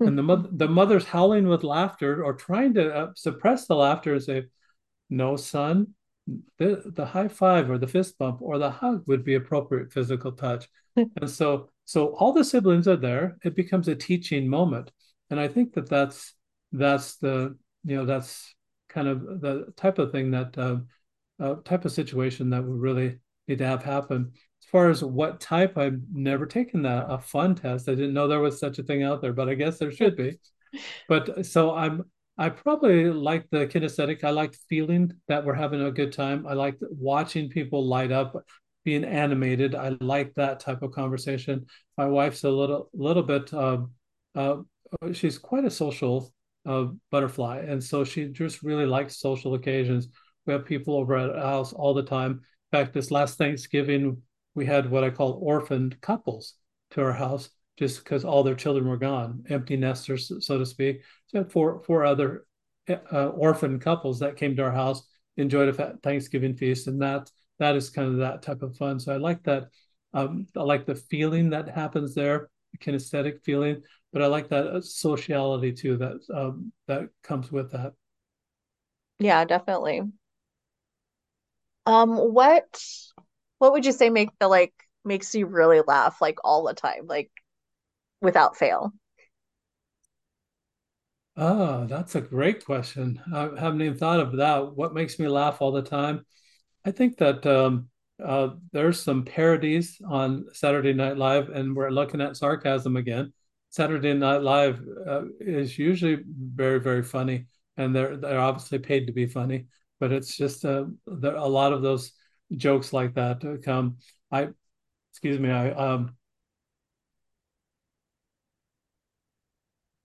and the, mother, the mother's howling with laughter or trying to uh, suppress the laughter and say, No, son, the, the high five or the fist bump or the hug would be appropriate physical touch. and so, so all the siblings are there. It becomes a teaching moment. And I think that that's that's the you know that's kind of the type of thing that uh, uh, type of situation that we really need to have happen. As far as what type, I've never taken that a fun test. I didn't know there was such a thing out there, but I guess there should be. but so I'm I probably like the kinesthetic. I like feeling that we're having a good time. I like watching people light up, being animated. I like that type of conversation. My wife's a little little bit. Uh, uh, she's quite a social uh, butterfly, and so she just really likes social occasions. We have people over at our house all the time. In fact, this last Thanksgiving, we had what I call orphaned couples to our house, just because all their children were gone, empty nesters, so to speak. So four four other uh, couples that came to our house, enjoyed a Thanksgiving feast, and that that is kind of that type of fun. So I like that. Um, I like the feeling that happens there, the kinesthetic feeling but I like that uh, sociality too that um, that comes with that. Yeah, definitely. Um, what what would you say make the like makes you really laugh like all the time, like without fail? Oh, that's a great question. I haven't even thought of that. What makes me laugh all the time? I think that um, uh, there's some parodies on Saturday Night Live, and we're looking at sarcasm again. Saturday Night Live uh, is usually very very funny, and they're they're obviously paid to be funny. But it's just uh, there a lot of those jokes like that come. I excuse me. I um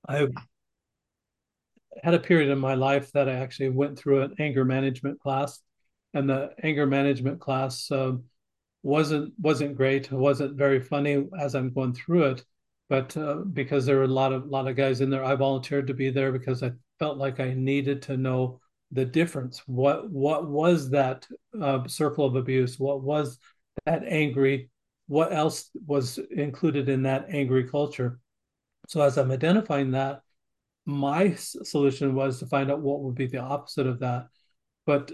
I had a period in my life that I actually went through an anger management class, and the anger management class um, wasn't wasn't great. It wasn't very funny as I'm going through it, but uh, because there were a lot of lot of guys in there, I volunteered to be there because I felt like I needed to know the difference. What what was that uh, circle of abuse? What was that angry? What else was included in that angry culture? So as I'm identifying that, my solution was to find out what would be the opposite of that. But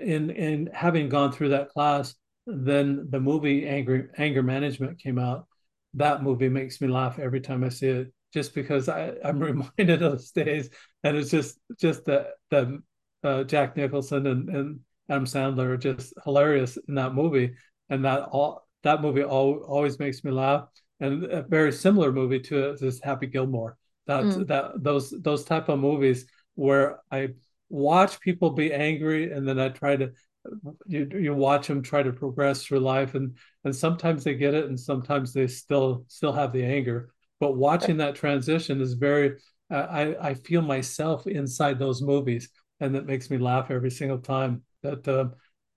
in in having gone through that class, then the movie Anger Anger Management came out. That movie makes me laugh every time I see it, just because I, I'm reminded of those days, and it's just just the the uh, Jack Nicholson and, and Adam Sandler are just hilarious in that movie, and that all that movie all, always makes me laugh. And a very similar movie to it is Happy Gilmore that mm. that those those type of movies where I watch people be angry and then I try to you you watch them try to progress through life and and sometimes they get it and sometimes they still still have the anger. But watching that transition is very I I feel myself inside those movies and that makes me laugh every single time that uh,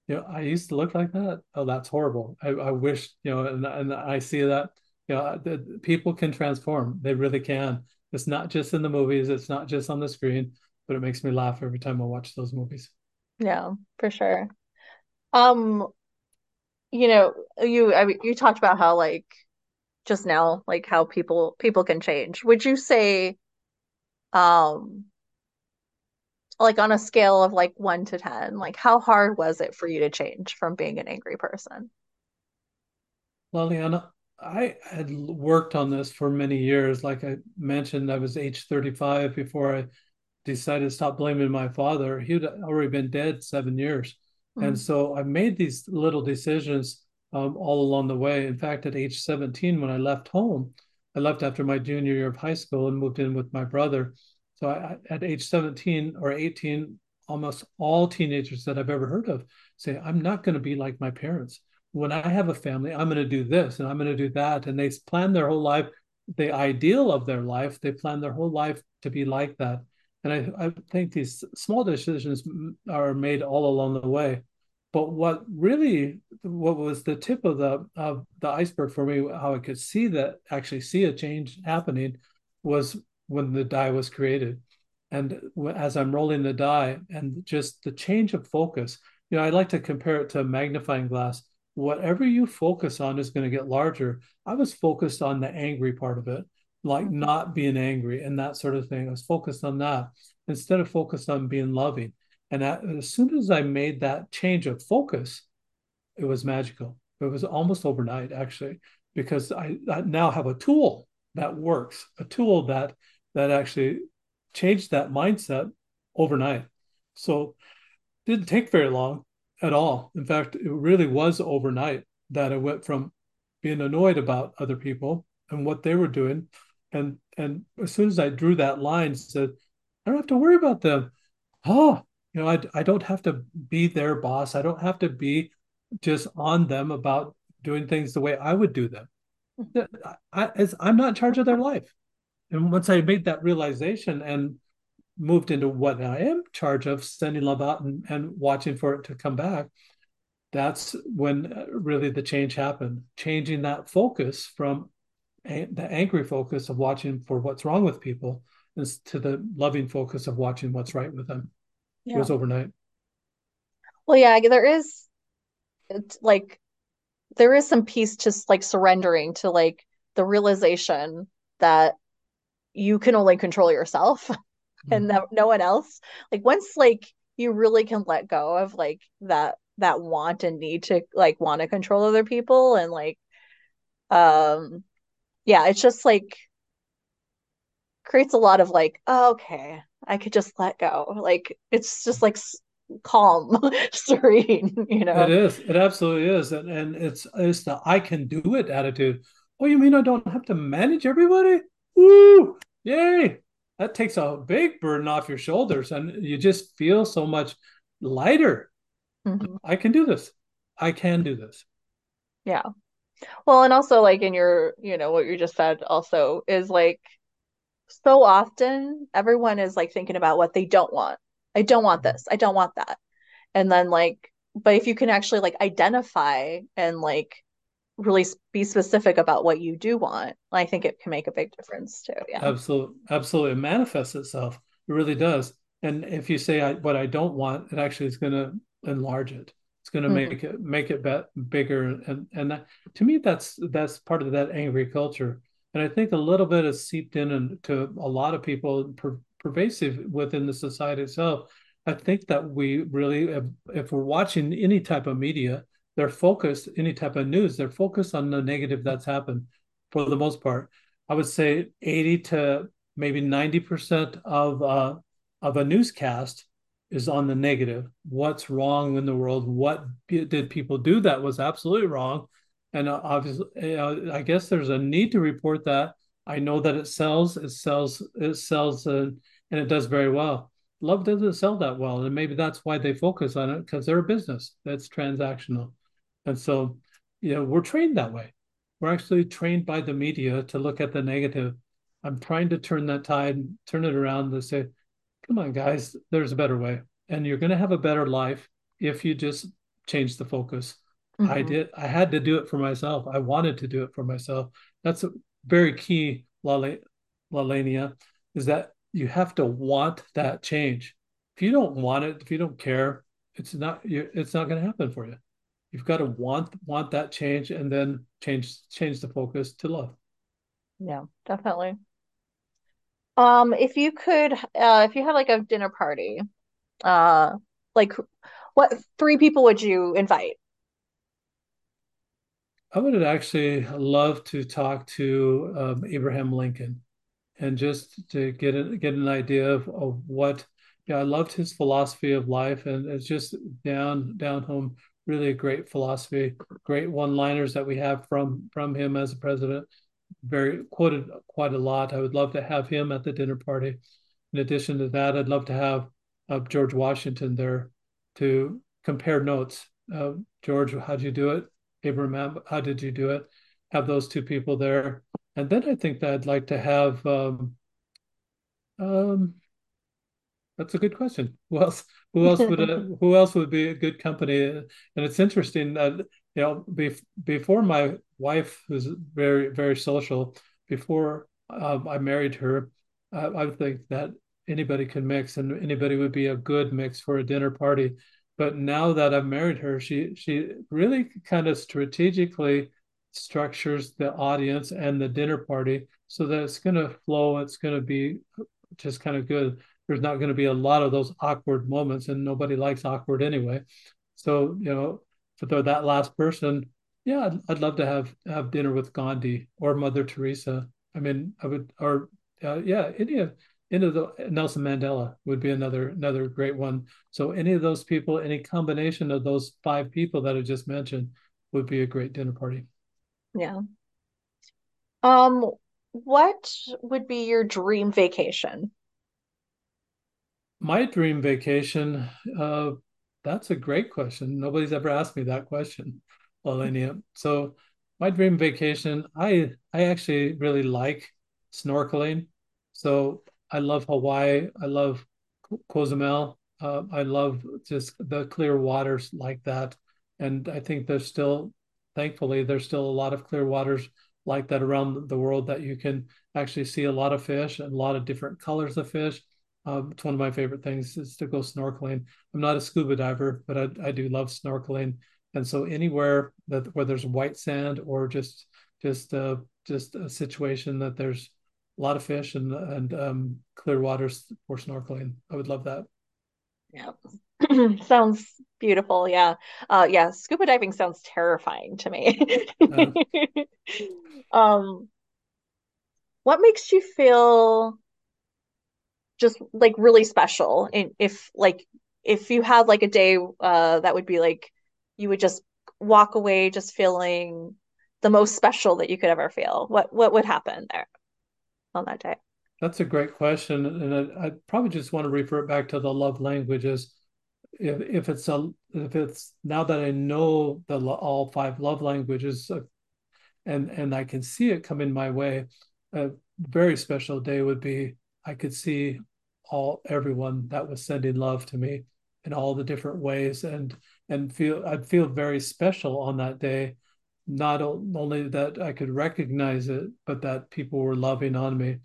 you know I used to look like that. Oh that's horrible. I, I wish you know and, and I see that you know the, people can transform. They really can. It's not just in the movies, it's not just on the screen, but it makes me laugh every time I watch those movies. Yeah, for sure. Um, you know, you I mean you talked about how like just now, like how people people can change. Would you say um like on a scale of like one to ten, like how hard was it for you to change from being an angry person? Liliana, I had worked on this for many years. Like I mentioned, I was age 35 before I decided to stop blaming my father. He'd already been dead seven years. Mm-hmm. And so I made these little decisions um, all along the way. In fact, at age 17, when I left home, I left after my junior year of high school and moved in with my brother. So I, at age 17 or 18, almost all teenagers that I've ever heard of say, I'm not going to be like my parents when I have a family, I'm going to do this and I'm going to do that. And they plan their whole life, the ideal of their life, they plan their whole life to be like that. And I, I think these small decisions are made all along the way. But what really, what was the tip of the of the iceberg for me, how I could see that actually see a change happening, was when the die was created, and as I'm rolling the die, and just the change of focus. You know, I like to compare it to a magnifying glass whatever you focus on is going to get larger. I was focused on the angry part of it, like mm-hmm. not being angry and that sort of thing. I was focused on that instead of focused on being loving. And as soon as I made that change of focus, it was magical. It was almost overnight, actually, because I, I now have a tool that works, a tool that that actually changed that mindset overnight. So it didn't take very long at all. In fact, it really was overnight that I went from being annoyed about other people and what they were doing, and and as soon as I drew that line, said, I don't have to worry about them. Oh, you know, I I don't have to be their boss. I don't have to be just on them about doing things the way I would do them. I, I, I'm not in charge of their life. And once I made that realization and moved into what I am in charge of, sending love out and, and watching for it to come back, that's when uh, really the change happened. Changing that focus from the angry focus of watching for what's wrong with people is to the loving focus of watching what's right with them. Yeah. It was overnight. Well, yeah, there is like there is some peace just like surrendering to like the realization that you can only control yourself and no, no one else like once like you really can let go of like that that want and need to like want to control other people and like um yeah it's just like creates a lot of like oh, okay i could just let go. Like it's just like calm serene you know? It is. It absolutely is and and it's it's the i can do it attitude. Oh you mean i don't have to manage everybody? Woo! yay! That takes a big burden off your shoulders and you just feel so much lighter. Mm-hmm. i can do this. I can do this. Yeah well and also like in your you know what you just said also is like so often everyone is like thinking about what they don't want. I don't want mm-hmm. this. I don't want that. And then like, but if you can actually like identify and like really be specific about what you do want, I think it can make a big difference too. Yeah. Absolutely. Absolutely. It manifests itself. It really does. And if you say I, what I don't want, it actually is going to enlarge it. It's going to mm-hmm. make it make it be- bigger. And and that, to me, that's that's part of that angry culture and I think a little bit has seeped in into a lot of people, per, pervasive within the society itself. I think that we really, if, if we're watching any type of media, they're focused, any type of news, they're focused on the negative that's happened for the most part. I would say 80 to maybe 90% of, uh, of a newscast is on the negative. What's wrong in the world? What did people do that was absolutely wrong? and uh, obviously, uh, I guess there's a need to report that. I know that it sells, it sells, it sells, uh, and it does very well. Love doesn't sell that well, and maybe that's why they focus on it because they're a business that's transactional, and so you know we're trained that way. We're actually trained by the media to look at the negative. I'm trying to turn that tide, turn it around to say, come on, guys, there's a better way, and you're going to have a better life if you just change the focus Mm-hmm. I did. I had to do it for myself. I wanted to do it for myself. That's a very key, Lalania, is that you have to want that change. If you don't want it, if you don't care, it's not. It's not going to happen for you. You've got to want want that change, and then change change the focus to love. Yeah, definitely. Um, if you could, uh, if you had like a dinner party, uh, like what three people would you invite? I would actually love to talk to um, Abraham Lincoln and just to get a, get an idea of, of what yeah I loved his philosophy of life and it's just down down home really a great philosophy great one liners that we have from from him as a president very quoted quite a lot I would love to have him at the dinner party in addition to that I'd love to have uh, George Washington there to compare notes uh, George how'd you do it Abraham, how did you do it? Have those two people there, and then I think that I'd like to have. Um, um, that's a good question. Who else? Who else would? Uh, who else would be a good company? And it's interesting that you know, be, before my wife, who's very very social, before um, I married her, I, I think that anybody can mix, and anybody would be a good mix for a dinner party but now that I've married her, she she really kind of strategically structures the audience and the dinner party so that it's going to flow. It's going to be just kind of good. There's not going to be a lot of those awkward moments, and nobody likes awkward anyway. So you know, for the, that last person, yeah, I'd, I'd love to have have dinner with Gandhi or Mother Teresa. I mean, I would, or uh, yeah, any of into the Nelson Mandela would be another another great one. So any of those people, any combination of those five people that I just mentioned would be a great dinner party. Yeah. Um, what would be your dream vacation? My dream vacation, uh, that's a great question. Nobody's ever asked me that question, Alenia. So my dream vacation, I I actually really like snorkeling. So I love Hawaii. I love Cozumel. Uh, I love just the clear waters like that. And I think there's still, thankfully, there's still a lot of clear waters like that around the world that you can actually see a lot of fish and a lot of different colors of fish. Um, it's one of my favorite things is to go snorkeling. I'm not a scuba diver, but I, I do love snorkeling. And so anywhere that where there's white sand or just just uh, just a situation that there's a lot of fish and and um, clear waters for snorkeling. I would love that. Yeah. sounds beautiful. Yeah. Uh yeah, scuba diving sounds terrifying to me. um what makes you feel just like really special and if like if you had like a day uh that would be like you would just walk away just feeling the most special that you could ever feel what what would happen there on that day? That's a great question, and I, I probably just want to refer back to the love languages. If if it's a if it's now that I know the all five love languages, uh, and and I can see it coming my way, a very special day would be I could see all everyone that was sending love to me in all the different ways. And and feel I'd feel very special on that day. Not only that I could recognize it but that people were loving on me.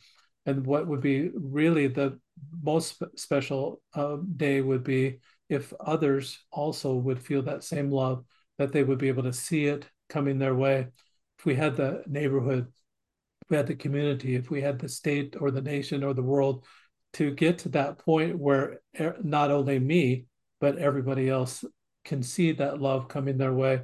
And what would be really the most special uh, day would be if others also would feel that same love that they would be able to see it coming their way. If we had the neighborhood if we had the community if we had the state or the nation or the world to get to that point where not only me but everybody else can see that love coming their way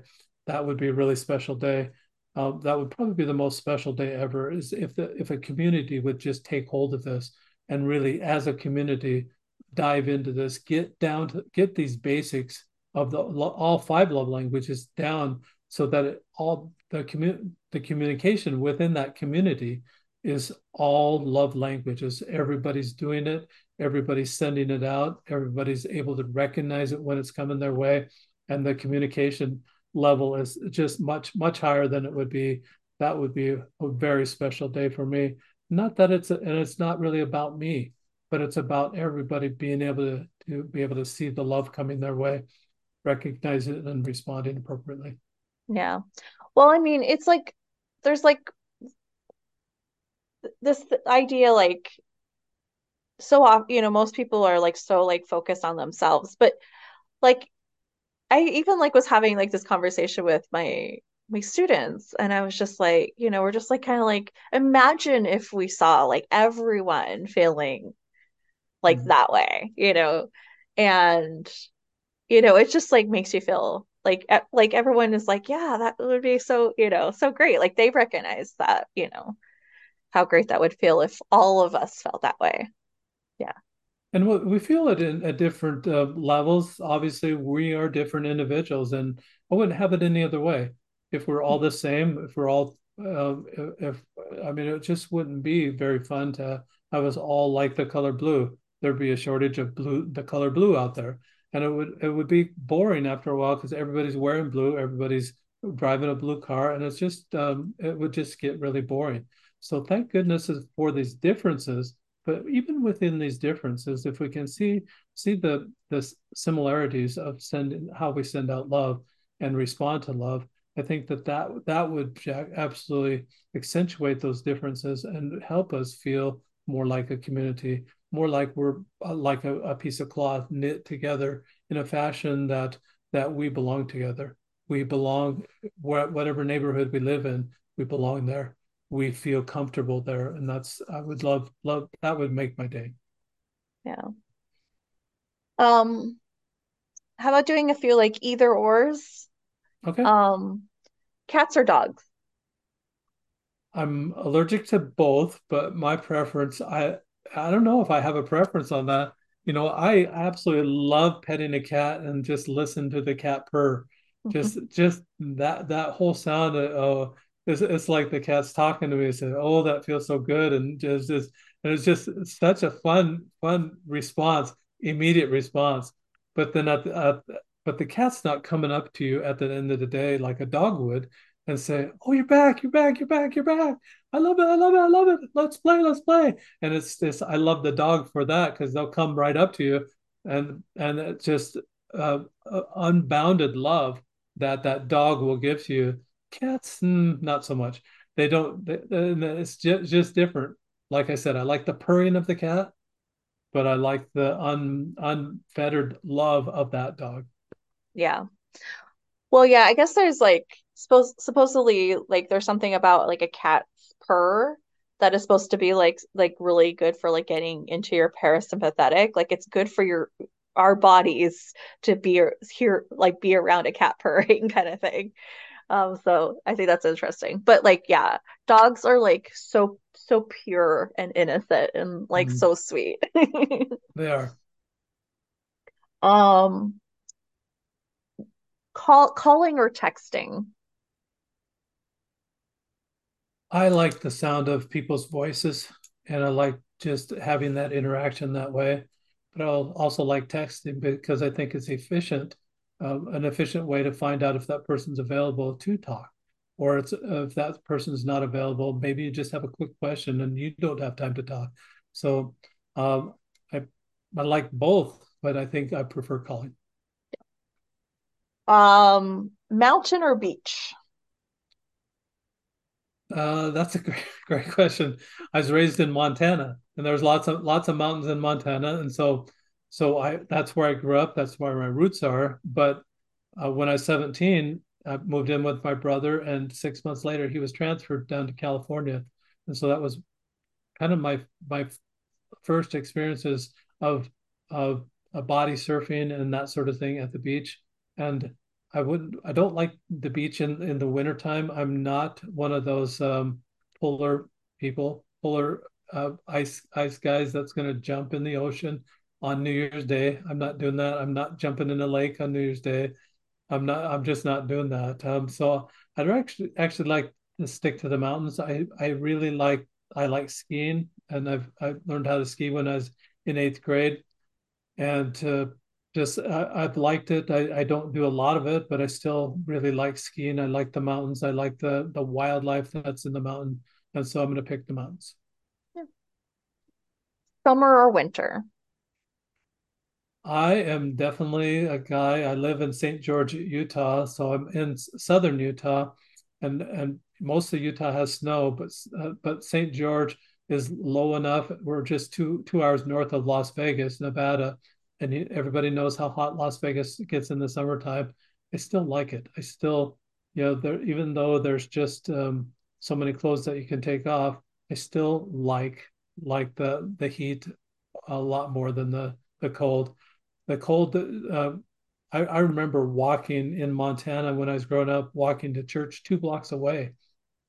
that would be a really special day. Um, that would probably be the most special day ever is if the if a community would just take hold of this and really as a community dive into this get down to get these basics of the all five love languages down so that it, all the commu- the communication within that community is all love languages. Everybody's doing it. Everybody's sending it out. Everybody's able to recognize it when it's coming their way. And the communication level is just much much higher than it would be. That would be a, very special day for me. Not that it's a, and it's not really about me but it's about everybody being able to, to be able to see the love coming their way recognize it and responding appropriately. Yeah. Well i mean it's like there's like this idea like so often you know most people are like so like focused on themselves but like I even like was having like this conversation with my my students and I was just like, you know, we're just like kind of like imagine if we saw like everyone feeling like mm-hmm. that way, you know. And you know, it just like makes you feel like like everyone is like, yeah, that would be so, you know, so great. Like they recognize that, you know, how great that would feel if all of us felt that way. Yeah. And we feel it in, at different uh, levels. Obviously we are different individuals and i wouldn't have it any other way. If we're all the same if we're all uh, if i mean it just wouldn't be very fun to have us all like the color blue. There'd be a shortage of blue the color blue out there. And it would it would be boring after a while because everybody's wearing blue everybody's driving a blue car and it's just um, it would just get really boring so thank goodness for these differences but even within these differences, if we can see see the the similarities of sending how we send out love and respond to love, I think that that that would absolutely accentuate those differences and help us feel more like a community, more like we're uh, like a, a piece of cloth knit together in a fashion that that we belong together. We belong whatever neighborhood we live in, we belong there we feel comfortable there and that's i would love love that would make my day. Yeah. Um how about doing a few like either ors okay. Um cats or dogs? I'm allergic to both but my preference i i don't know if i have a preference on that. You know i absolutely love petting a cat and just listen to the cat purr. Just just that that whole sound of uh, it's, it's like the cat's talking to me and said, "Oh, that feels so good," and just, just and it's just such a fun fun response, immediate response. But then at the, at, but the cat's not coming up to you at the end of the day like a dog would and say, "Oh, you're back, you're back, you're back, you're back. I love it, I love it, I love it. Let's play, let's play." And it's this. I love the dog for that because they'll come right up to you, and and it's just uh, uh, unbounded love that that dog will give to you Cats, mm, not so much. They don't. They, it's just, just different. Like I said, I like the purring of the cat, but I like the un, unfettered love of that dog. Yeah. Well, yeah. I guess there's like suppose supposedly like there's something about like a cat's purr that is supposed to be like like really good for like getting into your parasympathetic. Like it's good for your our bodies to be here like be around a cat purring kind of thing. Um, so I think that's interesting. But like, yeah, dogs are like so so pure and innocent and like mm-hmm. so sweet. they are. Um call calling or texting. I like the sound of people's voices and I like just having that interaction that way. But I'll also like texting because I think it's efficient um, an efficient way to find out if that person's available to talk or it's if that person is not available, maybe you just have a quick question and you don't have time to talk. So um, I I like both, but I think I prefer calling. Um, mountain or beach? Uh, that's a great, great question. I was raised in Montana, and there's lots of lots of mountains in Montana, and so so I that's where I grew up. That's where my roots are. But uh, when I was 17, I moved in with my brother, and six months later, he was transferred down to California, and so that was kind of my my first experiences of of a body surfing and that sort of thing at the beach. And I wouldn't I don't like the beach in in the wintertime. I'm not one of those um, polar people, polar uh, ice ice guys that's going to jump in the ocean on New Year's Day. I'm not doing that. I'm not jumping in a lake on New Year's Day. I'm not. I'm just not doing that. Um, so I'd actually actually like to stick to the mountains. I I really like I like skiing, and I've I learned how to ski when I was in eighth grade, and to just I, have liked it. I, I don't do a lot of it, but I still really like skiing. I like the mountains. I like the the wildlife that's in the mountain, and so I'm going to pick the mountains. Summer or winter? I am definitely a guy. I live in St. George, Utah, so I'm in southern Utah, and and most of Utah has snow, but uh, but St. George is low enough. We're just two two hours north of Las Vegas, Nevada, and everybody knows how hot Las Vegas gets in the summertime. I still like it. I still, you know, there even though there's just um, so many clothes that you can take off, I still like like the the heat a lot more than the the cold. The cold. Uh, I, I remember walking in Montana when I was growing up, walking to church two blocks away,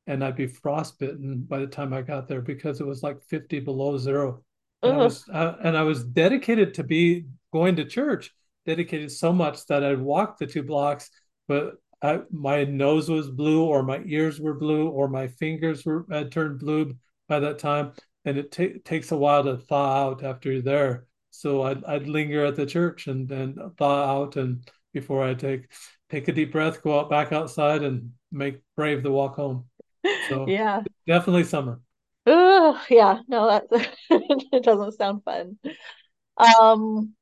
and I'd be frostbitten by the time I got there because it was like 50 below zero. And I was uh, and I was dedicated to be going to church, dedicated so much that I'd walk the two blocks, but I, my nose was blue, or my ears were blue, or my fingers were had turned blue by that time, and it t- takes a while to thaw out after you're there. So I'd, I'd linger at the church and then thaw out, and before I take take a deep breath, go out back outside, and make brave the walk home. So yeah, definitely summer. Oh yeah, no, that it doesn't sound fun. Um,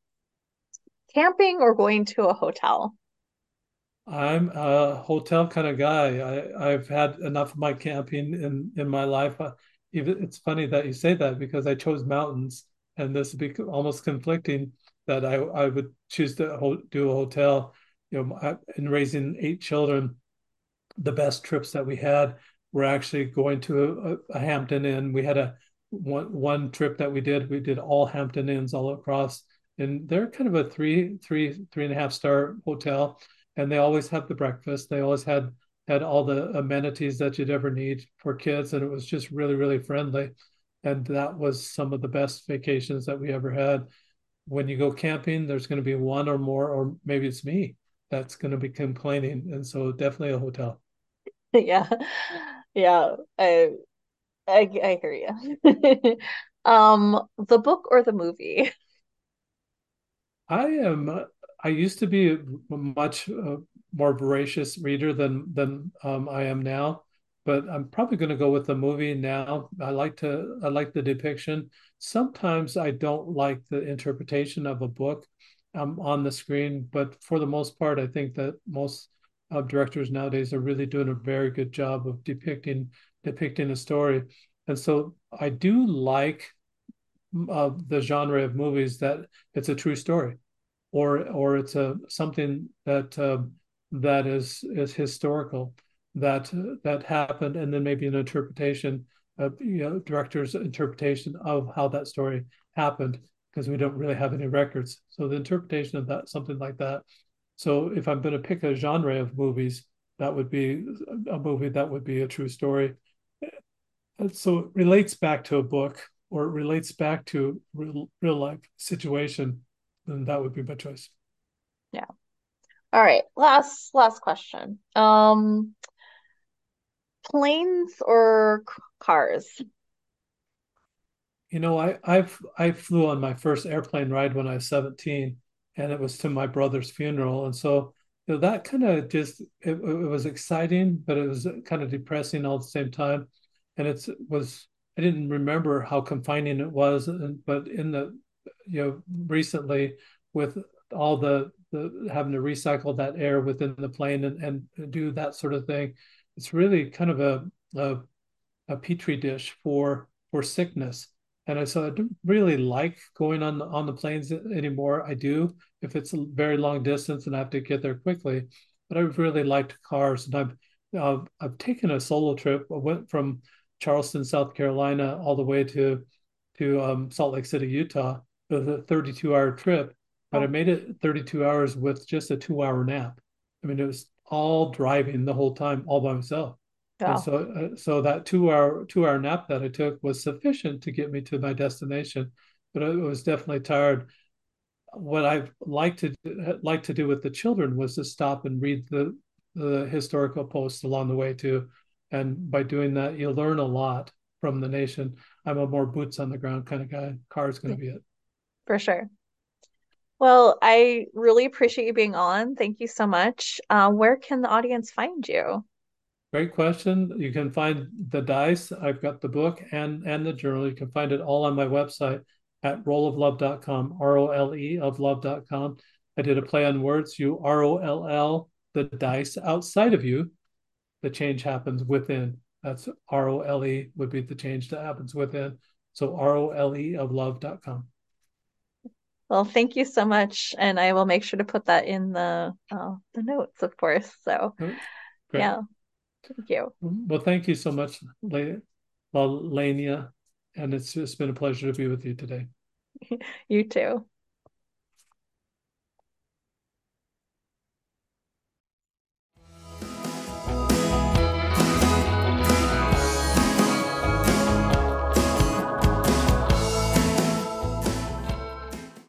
camping or going to a hotel? I'm a hotel kind of guy. I, I've had enough of my camping in, in my life. Uh, even it's funny that you say that because I chose mountains, and this would be almost conflicting that I I would choose to ho- do a hotel. You know, in raising eight children, the best trips that we had were actually going to a, a Hampton Inn. We had a one one trip that we did. We did all Hampton Inns all across and they're kind of a three, three, three and a half star hotel, and they always have the breakfast. They always had had all the amenities that you'd ever need for kids, and it was just really, really friendly. And that was some of the best vacations that we ever had. When you go camping, there's going to be one or more, or maybe it's me that's going to be complaining, and so definitely a hotel. Yeah, yeah, I, I, I hear you. um, the book or the movie? I am. I used to be a much uh, more voracious reader than than um, I am now, but I'm probably going to go with the movie now. I like to. I like the depiction. Sometimes I don't like the interpretation of a book um, on the screen, but for the most part, I think that most uh, directors nowadays are really doing a very good job of depicting depicting a story. And so I do like of the genre of movies that it's a true story, or or it's a something that uh, that is is historical that that happened, and then maybe an interpretation, of, you know, director's interpretation of how that story happened, because we don't really have any records. So the interpretation of that, something like that. So if I'm going to pick a genre of movies, that would be a movie that would be a true story. So it relates back to a book or it relates back to real, real life situation, then that would be my choice. Yeah. All right. Last last question. Um planes or cars? You know, I I've I flew on my first airplane ride when I was 17 and it was to my brother's funeral and so you know, that kind of just it, it, was exciting, but it was kind of depressing all at the same time. And it was I didn't remember how confining it was, uh, but in the you know recently with all the the having to recycle that air within the plane and, and do that sort of thing, it's really kind of a a, a petri dish for for sickness. And I, so I don't really like going on the, on the planes anymore. I do if it's a very long distance and I have to get there quickly. But I've really liked cars, and I've uh, I've taken a solo trip. I went from Charleston, South Carolina, all the way to to um, Salt Lake City, Utah. It was a 32 hour trip, but oh. I made it 32 hours with just a two hour nap. I mean, it was all driving the whole time, all by myself. Wow. And so, uh, so that two hour two hour nap that I took was sufficient to get me to my destination, but I was definitely tired. What I like to like to do with the children was to stop and read the the historical posts along the way too, and by doing that, you learn a lot from the nation. I'm a more boots on the ground kind of guy. Car is going to be it for sure. Well, I really appreciate you being on. Thank you so much. Uh, where can the audience find you? Great question. You can find the dice. I've got the book and and the journal. You can find it all on my website at roleoflove.com, R-O-L-E of love.com. I did a play on words. You R-O-L-L, the dice outside of you. The change happens within. That's R-O-L-E would be the change that happens within. So R-O-L-E of love.com. Well, thank you so much, and I will make sure to put that in the uh, the notes, of course. So, Great. yeah. Thank you. Well, thank you so much, Lania. And it's it's been a pleasure to be with you today. you too.